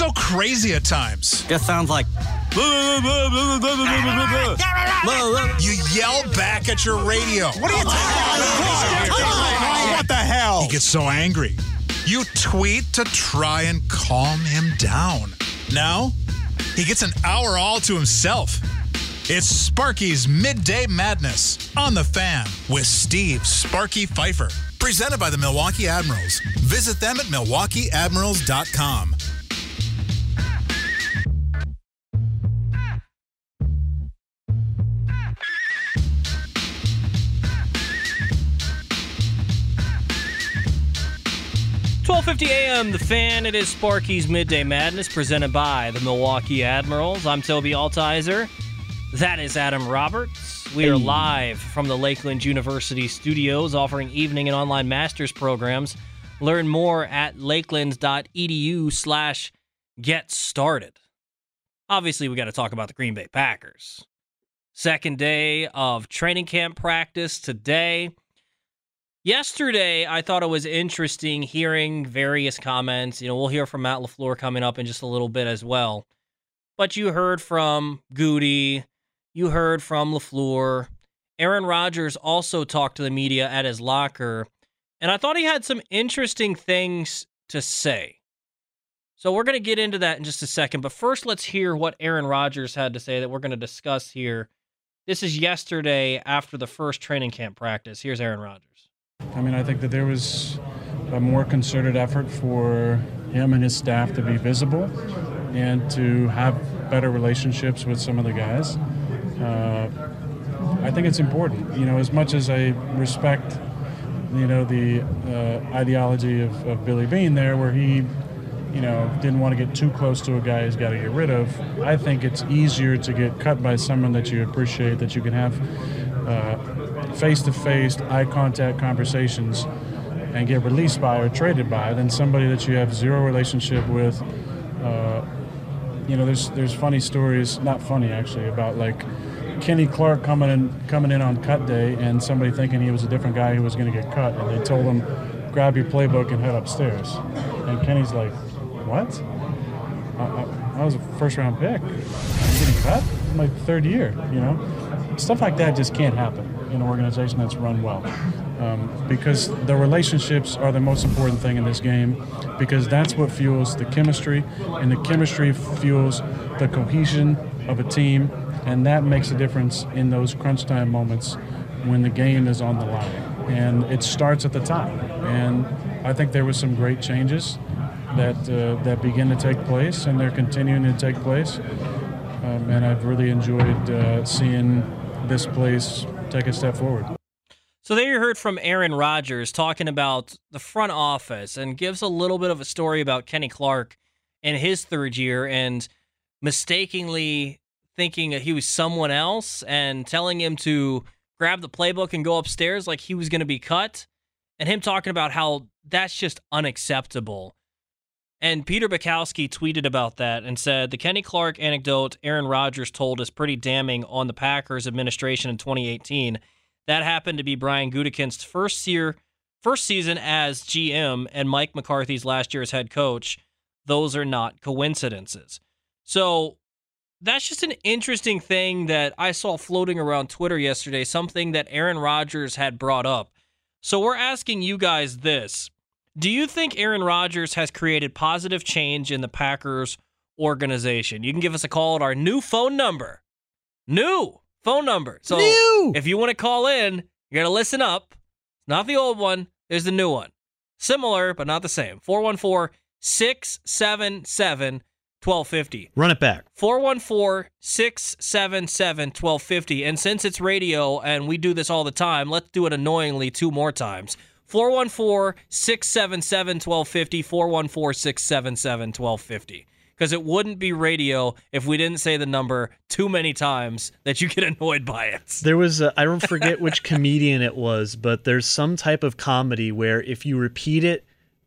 He so crazy at times. Just sounds like. You yell back at your radio. What are you talking about? What the hell? He gets so angry. You tweet to try and calm him down. Now, he gets an hour all to himself. It's Sparky's Midday Madness on the fan with Steve Sparky Pfeiffer. Presented by the Milwaukee Admirals. Visit them at milwaukeeadmirals.com. Twelve fifty a.m. The Fan. It is Sparky's Midday Madness, presented by the Milwaukee Admirals. I'm Toby Altizer. That is Adam Roberts. We are live from the Lakeland University studios, offering evening and online master's programs. Learn more at lakeland.edu/slash get started. Obviously, we got to talk about the Green Bay Packers. Second day of training camp practice today. Yesterday, I thought it was interesting hearing various comments. You know, we'll hear from Matt LaFleur coming up in just a little bit as well. But you heard from Goody, you heard from LaFleur. Aaron Rodgers also talked to the media at his locker, and I thought he had some interesting things to say. So we're going to get into that in just a second, but first let's hear what Aaron Rodgers had to say that we're going to discuss here. This is yesterday after the first training camp practice. Here's Aaron Rodgers. I mean, I think that there was a more concerted effort for him and his staff to be visible and to have better relationships with some of the guys. Uh, I think it's important, you know, as much as I respect, you know, the uh, ideology of, of Billy Beane there, where he, you know, didn't want to get too close to a guy he's got to get rid of. I think it's easier to get cut by someone that you appreciate, that you can have face to face, eye contact conversations and get released by or traded by than somebody that you have zero relationship with. Uh, you know, there's there's funny stories, not funny actually, about like Kenny Clark coming in coming in on cut day and somebody thinking he was a different guy who was going to get cut, and they told him, "Grab your playbook and head upstairs." And Kenny's like, "What? I, I, I was a first round pick. I'm getting cut? My third year, you know." Stuff like that just can't happen an organization that's run well. Um, because the relationships are the most important thing in this game because that's what fuels the chemistry and the chemistry fuels the cohesion of a team and that makes a difference in those crunch time moments when the game is on the line. And it starts at the top. And i think there was some great changes that uh, that begin to take place and they're continuing to take place. Um, and i've really enjoyed uh, seeing this place take a step forward. So there you heard from Aaron Rodgers talking about the front office and gives a little bit of a story about Kenny Clark in his third year and mistakenly thinking that he was someone else and telling him to grab the playbook and go upstairs like he was going to be cut and him talking about how that's just unacceptable. And Peter Bukowski tweeted about that and said the Kenny Clark anecdote Aaron Rodgers told is pretty damning on the Packers administration in 2018. That happened to be Brian Gutekunst's first year, first season as GM, and Mike McCarthy's last year as head coach. Those are not coincidences. So that's just an interesting thing that I saw floating around Twitter yesterday. Something that Aaron Rodgers had brought up. So we're asking you guys this. Do you think Aaron Rodgers has created positive change in the Packers organization? You can give us a call at our new phone number. New phone number. So New. if you want to call in, you're gonna listen up. Not the old one. There's the new one. Similar, but not the same. 414 677 1250. Run it back. 414 677 1250. And since it's radio and we do this all the time, let's do it annoyingly two more times. 414 677 1250. 414 677 1250. Because it wouldn't be radio if we didn't say the number too many times that you get annoyed by it. There was I don't forget which comedian it was, but there's some type of comedy where if you repeat it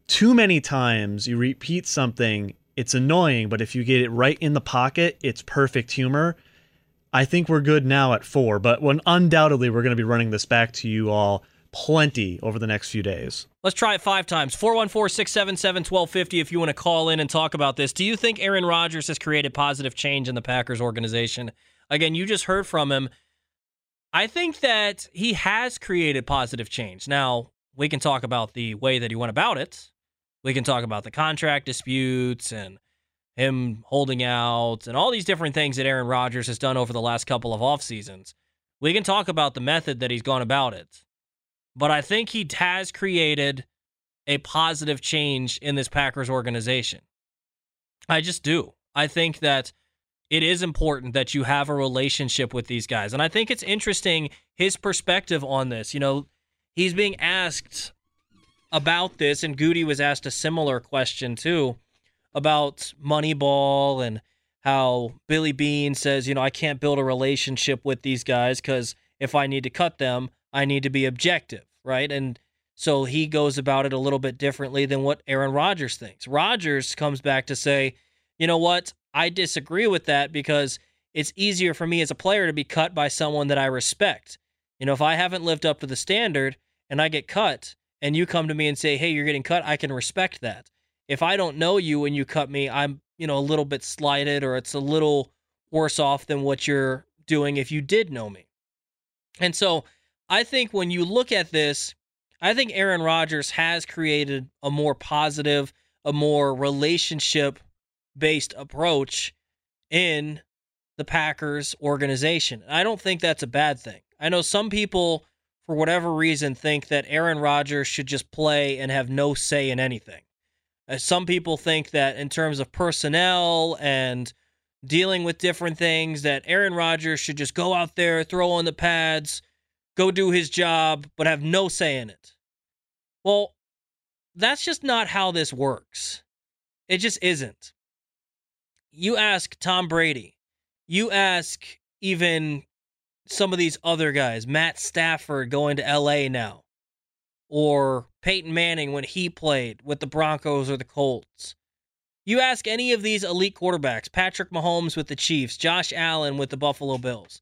too many times, you repeat something, it's annoying, but if you get it right in the pocket, it's perfect humor. I think we're good now at 4, but when undoubtedly we're going to be running this back to you all plenty over the next few days. Let's try it five times. 414 677 1250 if you want to call in and talk about this. Do you think Aaron Rodgers has created positive change in the Packers organization? Again, you just heard from him. I think that he has created positive change. Now, we can talk about the way that he went about it. We can talk about the contract disputes and him holding out and all these different things that Aaron Rodgers has done over the last couple of off seasons. We can talk about the method that he's gone about it but I think he has created a positive change in this Packers organization. I just do. I think that it is important that you have a relationship with these guys. And I think it's interesting his perspective on this. You know, he's being asked about this, and Goody was asked a similar question too about Moneyball and how Billy Beane says, you know, I can't build a relationship with these guys because if I need to cut them, I need to be objective, right? And so he goes about it a little bit differently than what Aaron Rodgers thinks. Rodgers comes back to say, you know what? I disagree with that because it's easier for me as a player to be cut by someone that I respect. You know, if I haven't lived up to the standard and I get cut and you come to me and say, hey, you're getting cut, I can respect that. If I don't know you and you cut me, I'm, you know, a little bit slighted or it's a little worse off than what you're doing if you did know me. And so I think when you look at this, I think Aaron Rodgers has created a more positive, a more relationship based approach in the Packers organization. I don't think that's a bad thing. I know some people, for whatever reason, think that Aaron Rodgers should just play and have no say in anything. Uh, some people think that in terms of personnel and dealing with different things, that Aaron Rodgers should just go out there, throw on the pads, go do his job, but have no say in it. Well, that's just not how this works. It just isn't. You ask Tom Brady, you ask even some of these other guys, Matt Stafford going to LA now, or Peyton Manning when he played with the Broncos or the Colts. You ask any of these elite quarterbacks, Patrick Mahomes with the Chiefs, Josh Allen with the Buffalo Bills.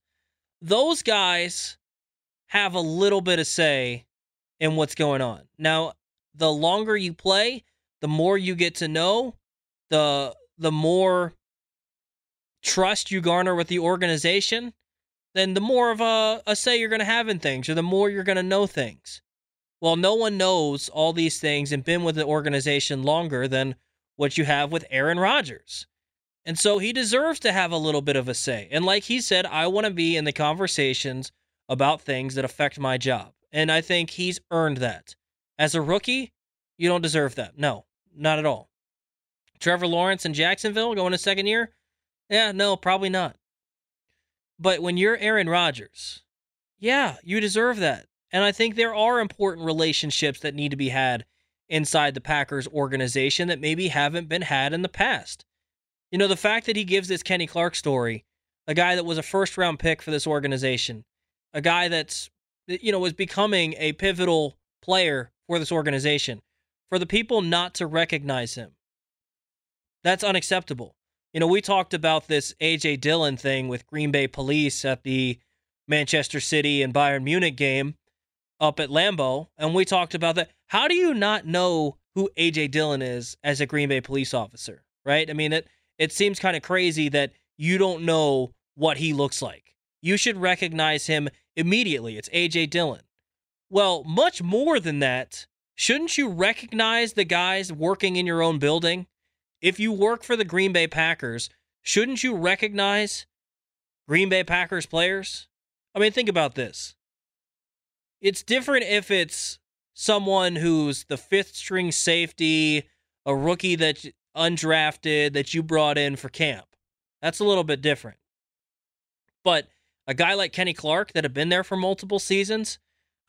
Those guys have a little bit of say in what's going on. Now, the longer you play, the more you get to know, the the more trust you garner with the organization, then the more of a, a say you're going to have in things, or the more you're going to know things. Well, no one knows all these things and been with the organization longer than what you have with Aaron Rodgers. And so he deserves to have a little bit of a say. And like he said, I want to be in the conversations about things that affect my job. And I think he's earned that. As a rookie, you don't deserve that. No, not at all. Trevor Lawrence in Jacksonville going to second year? Yeah, no, probably not. But when you're Aaron Rodgers, yeah, you deserve that. And I think there are important relationships that need to be had inside the Packers organization that maybe haven't been had in the past. You know, the fact that he gives this Kenny Clark story, a guy that was a first round pick for this organization, a guy that's you know was becoming a pivotal player for this organization for the people not to recognize him. That's unacceptable. You know we talked about this AJ Dillon thing with Green Bay Police at the Manchester City and Bayern Munich game up at Lambeau and we talked about that. How do you not know who AJ Dillon is as a Green Bay police officer right? I mean it it seems kind of crazy that you don't know what he looks like. You should recognize him immediately. It's A.J. Dillon. Well, much more than that, shouldn't you recognize the guys working in your own building? If you work for the Green Bay Packers, shouldn't you recognize Green Bay Packers players? I mean, think about this. It's different if it's someone who's the fifth string safety, a rookie that undrafted that you brought in for camp. That's a little bit different. But a guy like Kenny Clark that had been there for multiple seasons,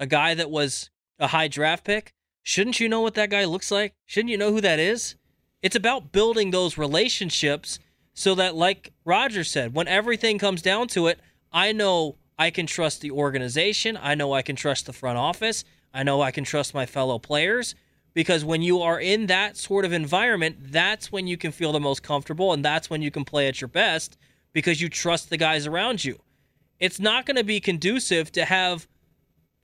a guy that was a high draft pick, shouldn't you know what that guy looks like? Shouldn't you know who that is? It's about building those relationships so that, like Roger said, when everything comes down to it, I know I can trust the organization. I know I can trust the front office. I know I can trust my fellow players because when you are in that sort of environment, that's when you can feel the most comfortable and that's when you can play at your best because you trust the guys around you. It's not going to be conducive to have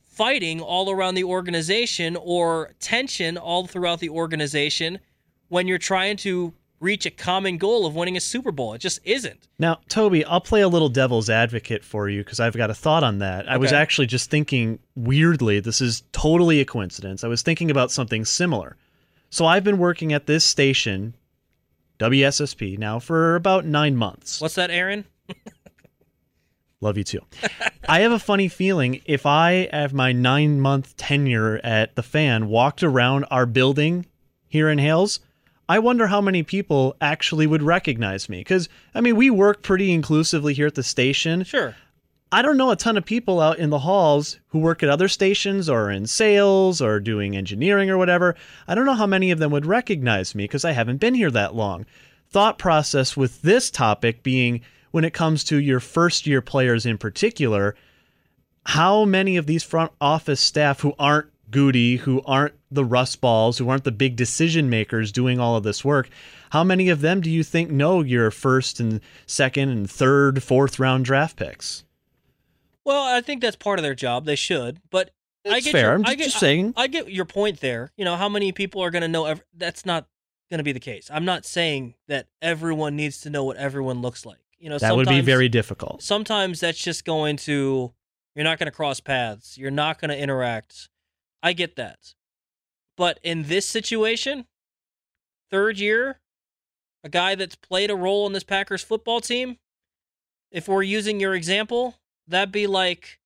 fighting all around the organization or tension all throughout the organization when you're trying to reach a common goal of winning a Super Bowl. It just isn't. Now, Toby, I'll play a little devil's advocate for you because I've got a thought on that. I was actually just thinking weirdly, this is totally a coincidence. I was thinking about something similar. So I've been working at this station, WSSP, now for about nine months. What's that, Aaron? Love you too. I have a funny feeling if I have my nine month tenure at the fan walked around our building here in Hales, I wonder how many people actually would recognize me. Because, I mean, we work pretty inclusively here at the station. Sure. I don't know a ton of people out in the halls who work at other stations or in sales or doing engineering or whatever. I don't know how many of them would recognize me because I haven't been here that long. Thought process with this topic being when it comes to your first year players in particular, how many of these front office staff who aren't Goody, who aren't the Russ Balls, who aren't the big decision makers doing all of this work, how many of them do you think know your first and second and third, fourth round draft picks? Well, I think that's part of their job. They should, but I get fair. Your, I'm I get, just saying. I, I get your point there. You know, how many people are going to know? Ev- that's not going to be the case. I'm not saying that everyone needs to know what everyone looks like. You know, That would be very difficult. Sometimes that's just going to. You're not going to cross paths. You're not going to interact. I get that, but in this situation, third year, a guy that's played a role in this Packers football team. If we're using your example, that'd be like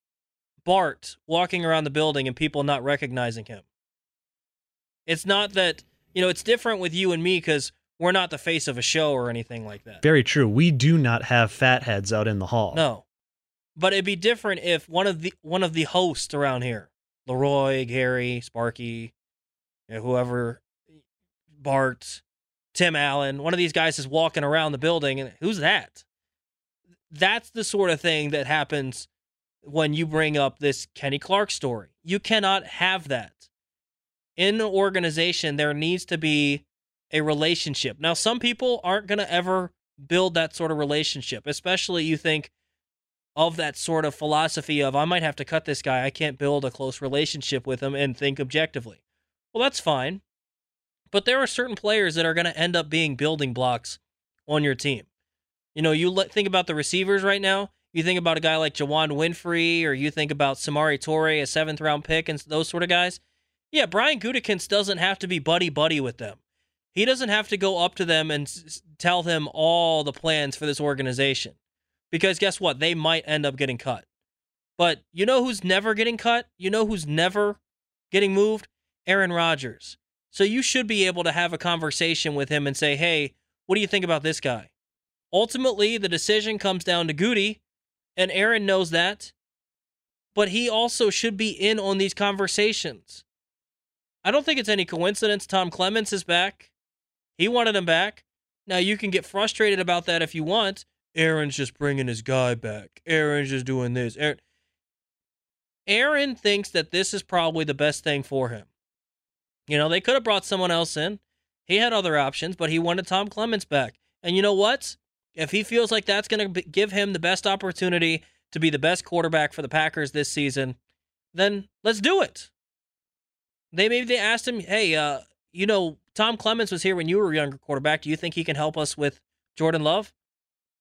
Bart walking around the building and people not recognizing him. It's not that, you know, it's different with you and me because we're not the face of a show or anything like that. Very true. We do not have fat heads out in the hall. No. But it'd be different if one of the one of the hosts around here, Leroy, Gary, Sparky, you know, whoever, Bart, Tim Allen, one of these guys is walking around the building and who's that? That's the sort of thing that happens when you bring up this Kenny Clark story. You cannot have that. In an organization, there needs to be a relationship. Now, some people aren't going to ever build that sort of relationship, especially you think of that sort of philosophy of I might have to cut this guy. I can't build a close relationship with him and think objectively. Well, that's fine. But there are certain players that are going to end up being building blocks on your team. You know, you let, think about the receivers right now. You think about a guy like Juwann Winfree, or you think about Samori Toure, a seventh round pick, and those sort of guys. Yeah, Brian Gutekunst doesn't have to be buddy buddy with them. He doesn't have to go up to them and s- tell them all the plans for this organization. Because guess what? They might end up getting cut. But you know who's never getting cut? You know who's never getting moved? Aaron Rodgers. So you should be able to have a conversation with him and say, hey, what do you think about this guy? Ultimately, the decision comes down to Goody, and Aaron knows that. But he also should be in on these conversations. I don't think it's any coincidence Tom Clements is back. He wanted him back. Now, you can get frustrated about that if you want. Aaron's just bringing his guy back. Aaron's just doing this. Aaron, Aaron thinks that this is probably the best thing for him. You know, they could have brought someone else in. He had other options, but he wanted Tom Clements back. And you know what? If he feels like that's going to give him the best opportunity to be the best quarterback for the Packers this season, then let's do it. They maybe they asked him, "Hey, uh, you know, Tom Clements was here when you were a younger quarterback. Do you think he can help us with Jordan Love?"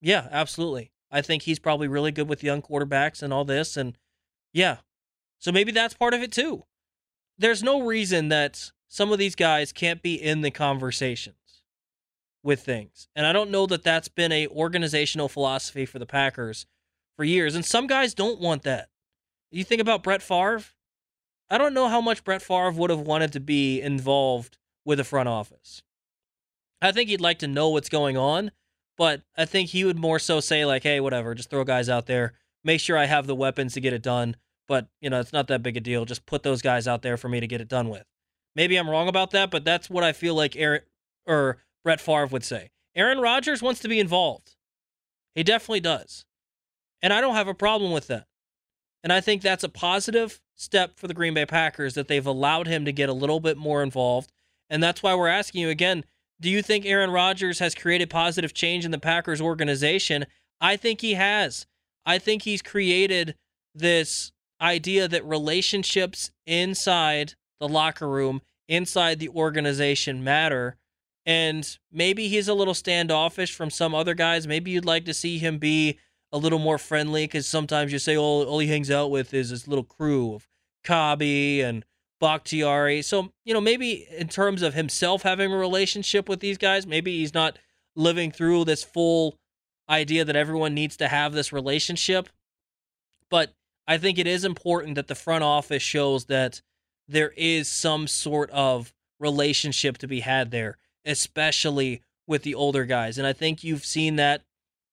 Yeah, absolutely. I think he's probably really good with young quarterbacks and all this and yeah. So maybe that's part of it too. There's no reason that some of these guys can't be in the conversations with things. And I don't know that that's been a organizational philosophy for the Packers for years. And some guys don't want that. You think about Brett Favre? I don't know how much Brett Favre would have wanted to be involved with the front office. I think he'd like to know what's going on, but I think he would more so say, like, hey, whatever, just throw guys out there, make sure I have the weapons to get it done. But, you know, it's not that big a deal. Just put those guys out there for me to get it done with. Maybe I'm wrong about that, but that's what I feel like Aaron or Brett Favre would say. Aaron Rodgers wants to be involved. He definitely does. And I don't have a problem with that. And I think that's a positive step for the Green Bay Packers that they've allowed him to get a little bit more involved. And that's why we're asking you again do you think Aaron Rodgers has created positive change in the Packers organization? I think he has. I think he's created this idea that relationships inside the locker room, inside the organization matter. And maybe he's a little standoffish from some other guys. Maybe you'd like to see him be a little more friendly because sometimes you say, oh, all he hangs out with is this little crew of Cobby and Bakhtiari. So, you know, maybe in terms of himself having a relationship with these guys, maybe he's not living through this full idea that everyone needs to have this relationship. But I think it is important that the front office shows that there is some sort of relationship to be had there, especially with the older guys. And I think you've seen that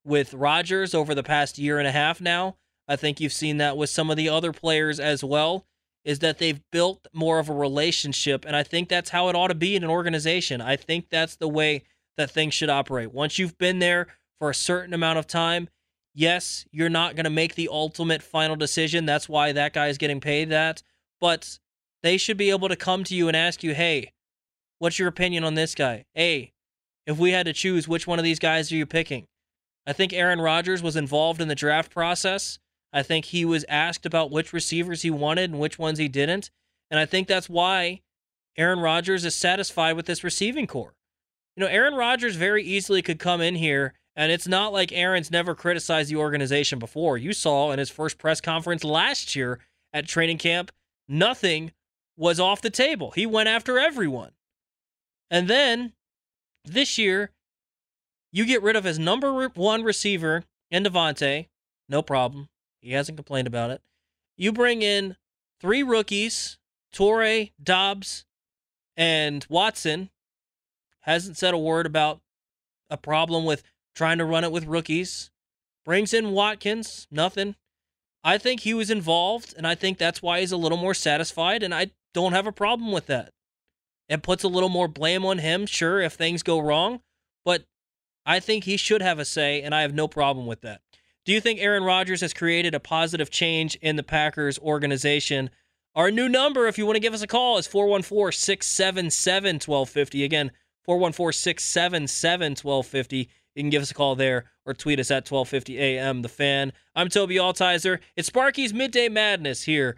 with Rodgers over the past year and a half now. I think you've seen that with some of the other players as well, is that they've built more of a relationship. And I think that's how it ought to be in an organization. I think that's the way that things should operate. Once you've been there for a certain amount of time, yes, you're not going to make the ultimate final decision. That's why that guy is getting paid that. But they should be able to come to you and ask you, hey, what's your opinion on this guy? Hey, if we had to choose, which one of these guys are you picking? I think Aaron Rodgers was involved in the draft process. I think he was asked about which receivers he wanted and which ones he didn't. And I think that's why Aaron Rodgers is satisfied with this receiving corps. You know, Aaron Rodgers very easily could come in here, and it's not like Aaron's never criticized the organization before. You saw in his first press conference last year at training camp, nothing was off the table. He went after everyone. And then this year, you get rid of his number one receiver in Davante. No problem. He hasn't complained about it. You bring in three rookies, Toure, Doubs, and Watson. Hasn't said a word about a problem with trying to run it with rookies. Brings in Watkins, nothing. I think he was involved, and I think that's why he's a little more satisfied, and I don't have a problem with that. It puts a little more blame on him, sure, if things go wrong, but I think he should have a say, and I have no problem with that. Do you think Aaron Rodgers has created a positive change in the Packers organization? Our new number, if you want to give us a call, is 414 677 1250. Again, 414 677 1250. You can give us a call there or tweet us at 1250 AM The Fan. I'm Toby Altizer. It's Sparky's Midday Madness here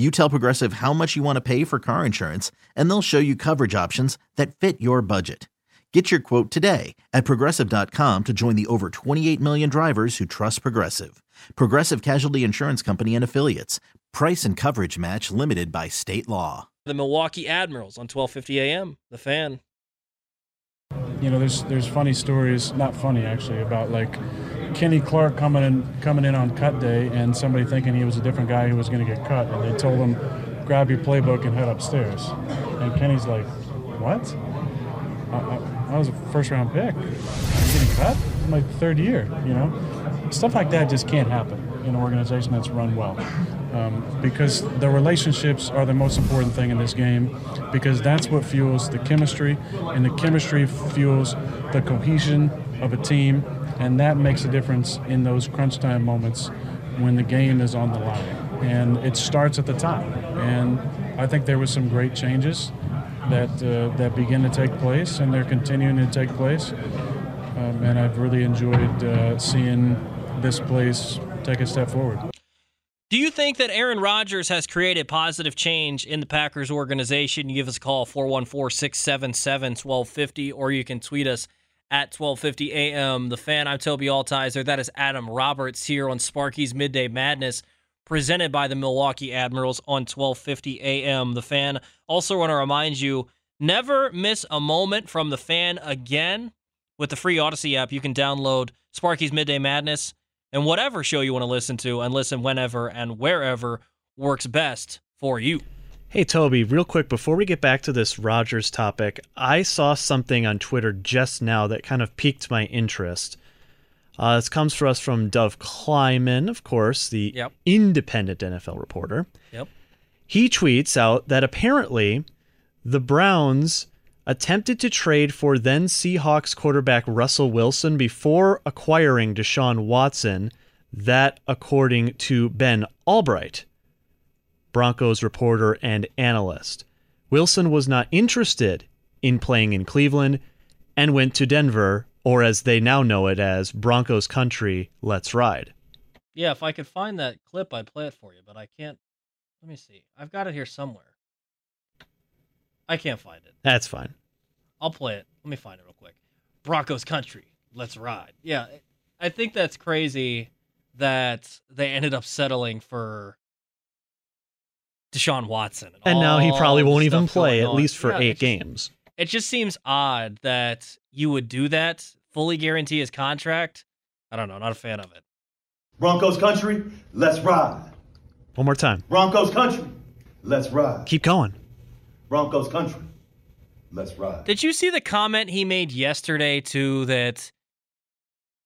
You tell Progressive how much you want to pay for car insurance, and they'll show you coverage options that fit your budget. Get your quote today at progressive.com to join the over 28 million drivers who trust Progressive. Progressive Casualty Insurance Company and Affiliates. Price and coverage match limited by state law. The Milwaukee Admirals on 1250 AM, the fan. You know, there's there's funny stories, not funny actually, about like Kenny Clark coming in coming in on cut day and somebody thinking he was a different guy who was going to get cut, and they told him, "Grab your playbook and head upstairs." And Kenny's like, "What? I, I, I was a first round pick. I'm getting cut. It's my third year. You know, stuff like that just can't happen in an organization that's run well." Um, because the relationships are the most important thing in this game because that's what fuels the chemistry and the chemistry fuels the cohesion of a team and that makes a difference in those crunch time moments when the game is on the line. And it starts at the top. And i think there was some great changes that uh, that begin to take place and they're continuing to take place. Um, and i've really enjoyed uh, seeing this place take a step forward. Do you think that Aaron Rodgers has created positive change in the Packers organization? You give us a call, 414 677 1250, or you can tweet us at 1250 AM. The fan, I'm Toby Altizer. That is Adam Roberts here on Sparky's Midday Madness, presented by the Milwaukee Admirals on 1250 AM. The fan, also want to remind you never miss a moment from the fan again. With the free Audacy app, you can download Sparky's Midday Madness and whatever show you want to listen to and listen whenever and wherever works best for you. Hey, Toby, real quick, before we get back to this Rodgers topic, I saw something on Twitter just now that kind of piqued my interest. Uh, this comes for us from Dov Kleiman, of course, the Yep. independent NFL reporter. Yep. He tweets out that apparently the Browns attempted to trade for then Seahawks quarterback Russell Wilson before acquiring Deshaun Watson. That, according to Ben Albright, Broncos reporter and analyst. Wilson was not interested in playing in Cleveland and went to Denver, or as they now know it as Broncos country, let's ride. Yeah, if I could find that clip, I'd play it for you, but I can't. Let me see. I've got it here somewhere. I can't find it. That's fine. I'll play it. Let me find it real quick. Broncos country, let's ride. Yeah, I think that's crazy that they ended up settling for Deshaun Watson. And now he probably won't even play, at least for Yeah, eight it's- games. It just seems odd that you would do that, fully guarantee his contract. I don't know, not a fan of it. Broncos country, let's ride. One more time. Broncos country, let's ride. Keep going. Broncos country, let's ride. Did you see the comment he made yesterday too that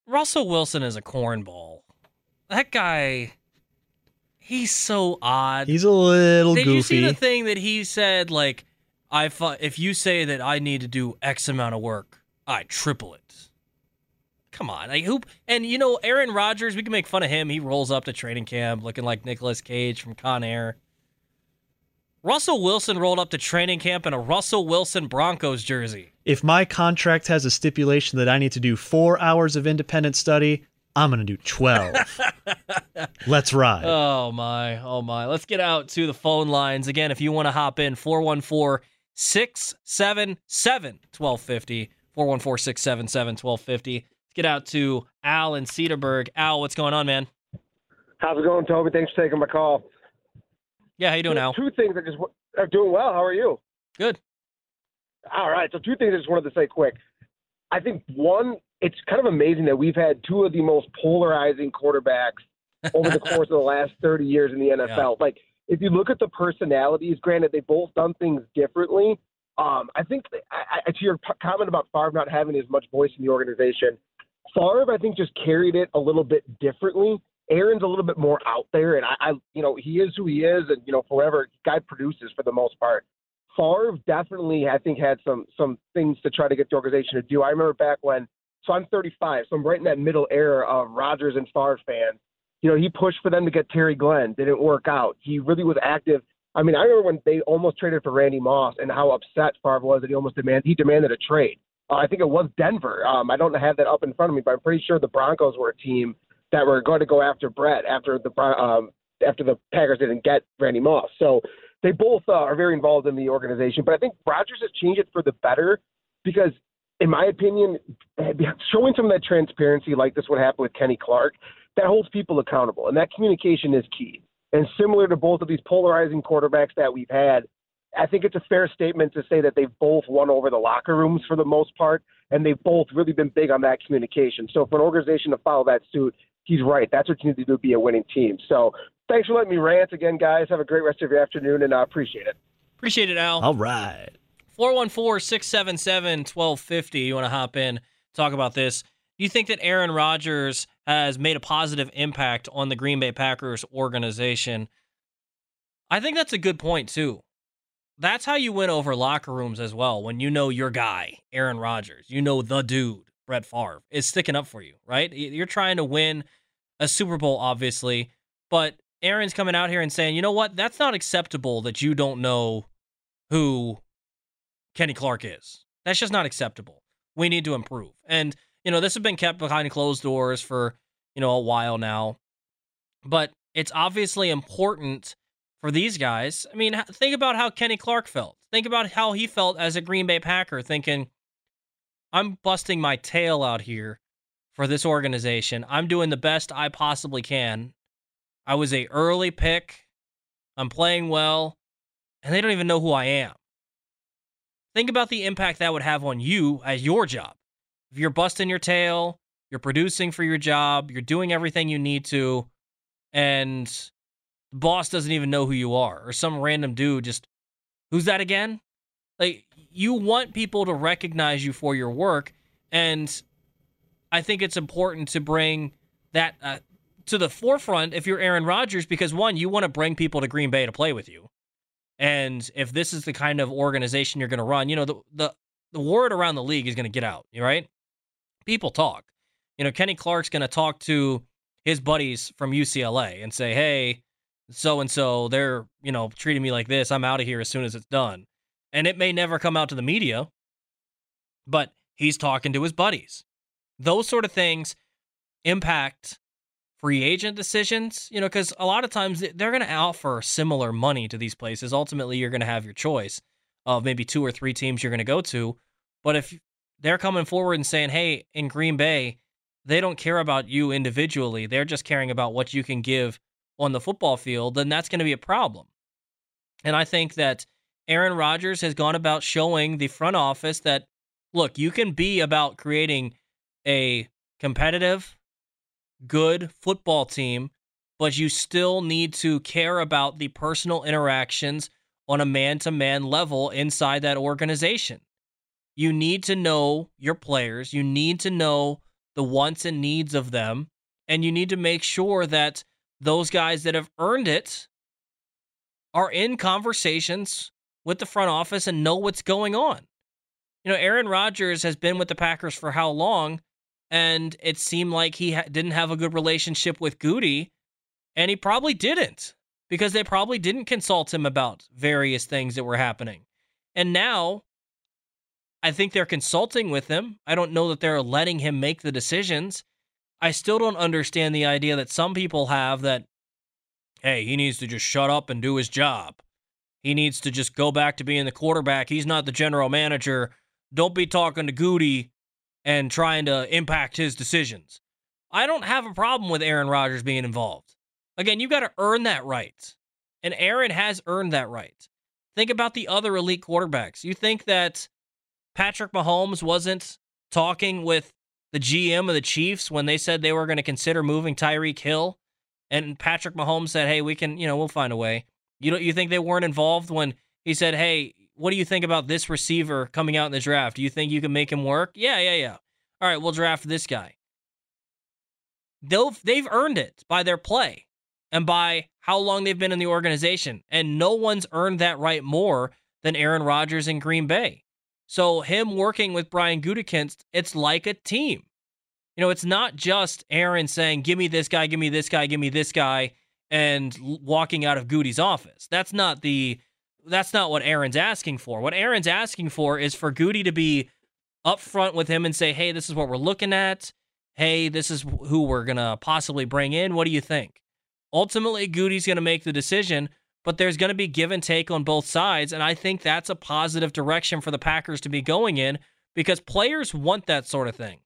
Russell Wilson is a cornball? That guy, he's so odd. He's a little Did you see the thing that he said? Like, I fu- if you say that I need to do X amount of work, I triple it. Come on, like who? And you know, Aaron Rodgers, we can make fun of him. He rolls up to training camp looking like Nicolas Cage from Con Air. Russell Wilson rolled up to training camp in a Russell Wilson Broncos jersey. if my contract has a stipulation that I need to do four hours of independent study, I'm going to do 12. Let's ride. Oh my, oh my. Let's get out to the phone lines. Again, if you want to hop in, 414 677 1250. 414 677 1250. Let's get out to Al in Cedarburg. Al, what's going on, man? How's it going, Toby? Thanks for taking my call. Yeah, how you doing, Two- Al? Two things I just wa- are doing well. How are you? Good. All right. So two things I just wanted to say quick. I think one, it's kind of amazing that we've had two of the most polarizing quarterbacks over the course of the last 30 years in the NFL. Like, if you look at the personalities, granted, they've both done things differently. Um, I think I, I, to your p- comment about Favre not having as much voice in the organization, Favre, I think, just carried it a little bit differently. Aaron's a little bit more out there, and I, I, you know, he is who he is, and you know, forever, guy produces for the most part. Favre definitely, I think, had some some things to try to get the organization to do. I remember back when, so I'm 35, so I'm right in that middle era of Rodgers and Favre fans. You know, he pushed for them to get Terry Glenn, didn't work out. He really was active I mean, I remember when they almost traded for Randy Moss and how upset Favre was that he almost demanded he demanded a trade. Uh, I think it was Denver. Um, I don't have that up in front of me, but I'm pretty sure the Broncos were a team that were going to go after Brett after the um, after the Packers didn't get Randy Moss. So they both uh, are very involved in the organization. But I think Rodgers has changed it for the better because, in my opinion, showing some of that transparency, like this would happen with Kenny Clark, that holds people accountable, and that communication is key. And similar to both of these polarizing quarterbacks that we've had, I think it's a fair statement to say that they've both won over the locker rooms for the most part, and they've both really been big on that communication. So for an organization to follow that suit, he's right. That's what you need to do to be a winning team. So thanks for letting me rant again, guys. Have a great rest of your afternoon, and I appreciate it. Appreciate it, Al. All right. 414 677 1250. You want to hop in, talk about this. Do you think that Aaron Rodgers has made a positive impact on the Green Bay Packers organization? I think that's a good point, too. That's how you win over locker rooms as well. When you know your guy, Aaron Rodgers, you know the dude, Brett Favre, is sticking up for you, right? You're trying to win a Super Bowl, obviously, but Aaron's coming out here and saying, you know what? That's not acceptable that you don't know who Kenny Clark is. That's just not acceptable. We need to improve. And you know, this has been kept behind closed doors for, you know, a while now. But it's obviously important for these guys. I mean, think about how Kenny Clark felt. Think about how he felt as a Green Bay Packer thinking, I'm busting my tail out here for this organization. I'm doing the best I possibly can. I was a early pick. I'm playing well, and they don't even know who I am. Think about the impact that would have on you as your job if you're busting your tail, you're producing for your job, you're doing everything you need to, and the boss doesn't even know who you are, or some random dude just, who's that again? Like, you want people to recognize you for your work, and I think it's important to bring that uh, to the forefront if you're Aaron Rodgers, because one, you want to bring people to Green Bay to play with you. And if this is the kind of organization you're going to run, you know, the, the, the word around the league is going to get out, right? people talk. You know, Kenny Clark's going to talk to his buddies from UCLA and say, hey, so and so, they're, you know, treating me like this. I'm out of here as soon as it's done. And it may never come out to the media, but he's talking to his buddies. Those sort of things impact free agent decisions, you know, because a lot of times they're going to offer similar money to these places. Ultimately, you're going to have your choice of maybe two or three teams you're going to go to. But if they're coming forward and saying, hey, in Green Bay, they don't care about you individually. They're just caring about what you can give on the football field, then that's going to be a problem. And I think that Aaron Rodgers has gone about showing the front office that, look, you can be about creating a competitive, good football team, but you still need to care about the personal interactions on a man to man level inside that organization. You need to know your players. You need to know the wants and needs of them. And you need to make sure that those guys that have earned it are in conversations with the front office and know what's going on. You know, Aaron Rodgers has been with the Packers for how long? And it seemed like he ha- didn't have a good relationship with Goody. And he probably didn't because they probably didn't consult him about various things that were happening. And now I think they're consulting with him. I don't know that they're letting him make the decisions. I still don't understand the idea that some people have that, hey, he needs to just shut up and do his job. He needs to just go back to being the quarterback. He's not the general manager. Don't be talking to Goody and trying to impact his decisions. I don't have a problem with Aaron Rodgers being involved. Again, you got to earn that right. And Aaron has earned that right. Think about the other elite quarterbacks. You think that Patrick Mahomes wasn't talking with the GM of the Chiefs when they said they were going to consider moving Tyreek Hill, and Patrick Mahomes said, "Hey, we can, you know, we'll find a way." You don't, you think they weren't involved when he said, "Hey, what do you think about this receiver coming out in the draft? Do you think you can make him work?" Yeah, yeah, yeah. All right, we'll draft this guy. They'll, they've earned it by their play and by how long they've been in the organization, and no one's earned that right more than Aaron Rodgers in Green Bay. So him working with Brian Gutekunst, it's like a team. You know, it's not just Aaron saying, "Give me this guy, give me this guy, give me this guy," and walking out of Goody's office. That's not the that's not what Aaron's asking for. What Aaron's asking for is for Goody to be upfront with him and say, "Hey, this is what we're looking at. Hey, this is who we're going to possibly bring in. What do you think?" Ultimately, Goody's going to make the decision, but there's going to be give and take on both sides, and I think that's a positive direction for the Packers to be going in because players want that sort of thing.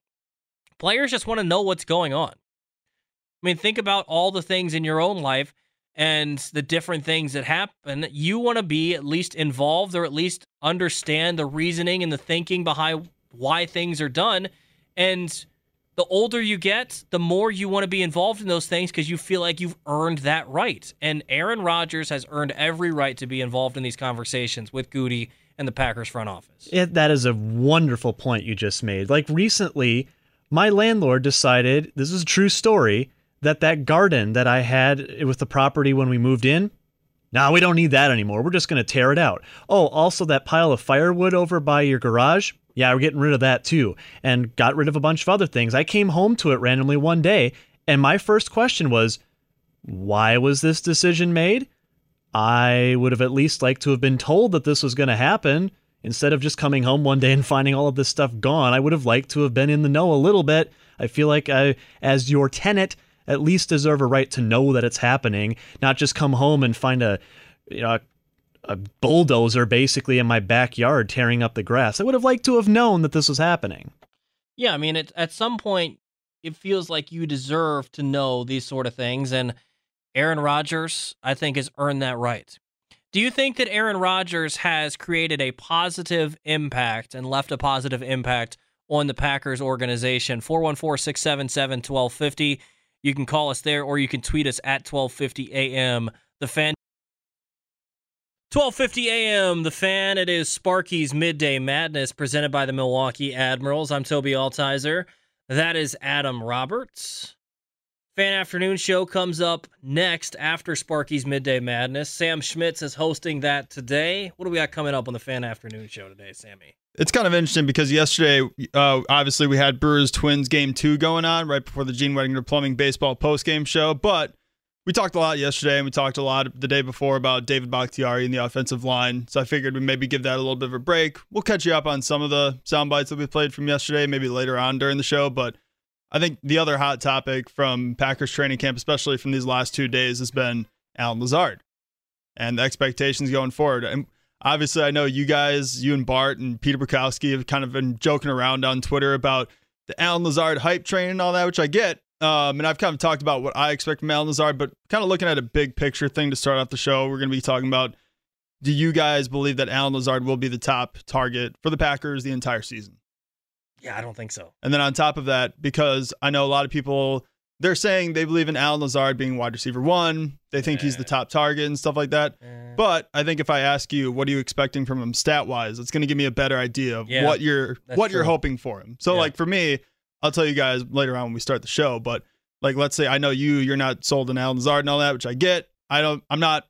Players just want to know what's going on. I mean, think about all the things in your own life and the different things that happen. You want to be at least involved or at least understand the reasoning and the thinking behind why things are done. And the older you get, the more you want to be involved in those things because you feel like you've earned that right. And Aaron Rodgers has earned every right to be involved in these conversations with Gutey and the Packers front office. It, that is a wonderful point you just made. Like recently, my landlord decided this is a true story that that garden that I had with the property when we moved in, now we don't need that anymore. We're just going to tear it out. Oh, also that pile of firewood over by your garage. Yeah, we're getting rid of that too. And got rid of a bunch of other things. I came home to it randomly one day, and my first question was, why was this decision made? I would have at least liked to have been told that this was going to happen instead of just coming home one day and finding all of this stuff gone. I would have liked to have been in the know a little bit. I feel like I, as your tenant, at least deserve a right to know that it's happening, not just come home and find a, you know, a bulldozer basically in my backyard tearing up the grass. I would have liked to have known that this was happening. Yeah, I mean, it, at some point, it feels like you deserve to know these sort of things, and Aaron Rodgers, I think, has earned that right. Do you think that Aaron Rodgers has created a positive impact and left a positive impact on the Packers organization? 414 677 1250. You can call us there or you can tweet us at 1250 AM. The fan. 1250 AM, the fan. It is Sparky's Midday Madness presented by the Milwaukee Admirals. I'm Toby Altizer. That is Adam Roberts. Fan Afternoon Show comes up next after Sparky's Midday Madness. Sam Schmitz is hosting that today. What do we got coming up on the Fan Afternoon Show today, Sammy? It's kind of interesting because yesterday, uh, obviously, we had Brewers Twins game two going on right before the Gene Wettinger Plumbing Baseball post game show. But we talked a lot yesterday and we talked a lot the day before about David Bakhtiari and the offensive line. So I figured we'd maybe give that a little bit of a break. We'll catch you up on some of the sound bites that we played from yesterday, maybe later on during the show. But I think the other hot topic from Packers training camp, especially from these last two days, has been Allen Lazard and the expectations going forward. And obviously, I know you guys, you and Bart and Peter Bukowski have kind of been joking around on Twitter about the Allen Lazard hype train and all that, which I get. Um, and I've kind of talked about what I expect from Allen Lazard, but kind of looking at a big picture thing to start off the show, we're going to be talking about do you guys believe that Allen Lazard will be the top target for the Packers the entire season? Yeah, I don't think so. And then on top of that, because I know a lot of people, they're saying they believe in Allen Lazard being wide receiver one. They think he's the top target and stuff like that. But I think if I ask you, what are you expecting from him stat wise, it's going to give me a better idea of Yeah, what you're what you're hoping for him. So like for me, I'll tell you guys later on when we start the show. But like let's say I know you, you're not sold on Allen Lazard and all that, which I get. I don't. I'm not.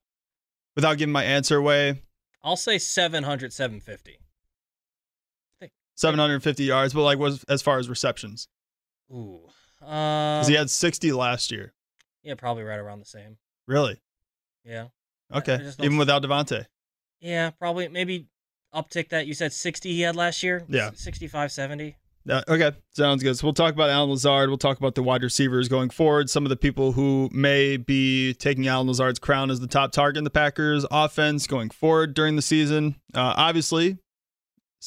Without giving my answer away, I'll say 700, 750. 750 yards, but like was as far as receptions, Ooh. Uh, because he had 60 last year. yeah, probably right around the same. Really? Yeah. Okay. Even s- without Davante. Yeah, probably maybe uptick that. You said 60 he had last year? Yeah. 65, 70. Yeah, okay, sounds good. So we'll talk about Allen Lazard. We'll talk about the wide receivers going forward. Some of the people who may be taking Allen Lazard's crown as the top target in the Packers offense going forward during the season. Uh, obviously,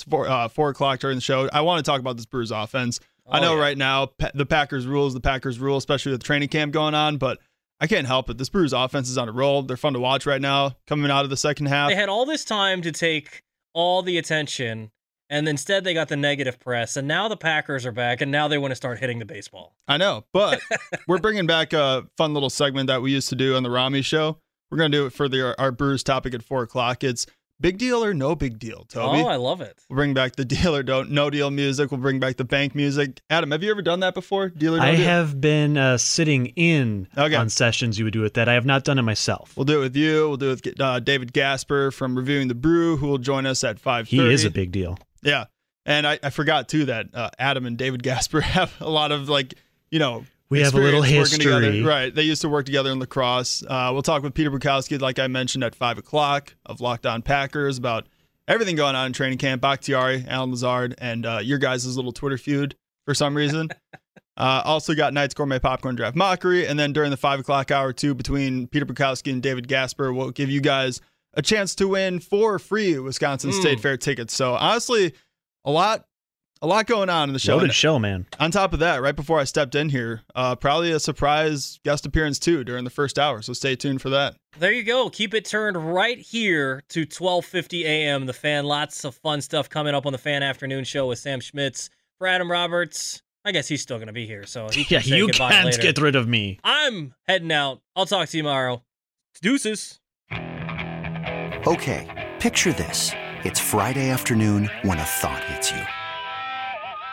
four, uh, four o'clock during the show. I want to talk about this Brewers offense. I Oh, know yeah. right now pa- the Packers rules, the Packers rule, especially with training camp going on, but I can't help it. This Brewers offense is on a roll. They're fun to watch right now, coming out of the second half. They had all this time to take all the attention, and instead they got the negative press. And now the Packers are back, and now they want to start hitting the baseball. I know, but we're bringing back a fun little segment that we used to do on the Rami show. We're gonna do it for the our Brewers topic at four o'clock. It's big deal or no big deal, Toby. Oh, I love it. we'll bring back the deal or don't no deal music. We'll bring back the bank music. Adam, have you ever done that before? Deal or no I deal? have been uh, sitting in Okay. on sessions you would do with that. I have not done it myself. We'll do it with you. We'll do it with uh, David Gasper from Reviewing the Brew, who will join us at five He is a big deal. yeah. And I, I forgot too that uh, Adam and David Gasper have a lot of like you know We have a little history. Right. They used to work together in La Crosse. Uh, we'll talk with Peter Bukowski, like I mentioned, at 5 o'clock of Locked On Packers about everything going on in training camp. Bakhtiari, Allen Lazard, and uh, your guys' little Twitter feud for some reason. uh, also got Knight's Gourmet Popcorn Draft Mockery. And then during the 5 o'clock hour, too, between Peter Bukowski and David Gasper, we'll give you guys a chance to win four free Wisconsin State Fair tickets. So honestly, a lot a lot going on in the show. Loaded And show, man. on top of that, right before I stepped in here, uh, probably a surprise guest appearance too during the first hour. So stay tuned for that. There you go. Keep it turned right here to 12:50 a.m. The fan. Lots of fun stuff coming up on the fan afternoon show with Sam Schmitz. For Adam Roberts, I guess he's still going to be here. So he can yeah, say you can't later. get rid of me. I'm heading out. I'll talk to you tomorrow. Deuces. Okay, picture this. It's Friday afternoon when a thought hits you.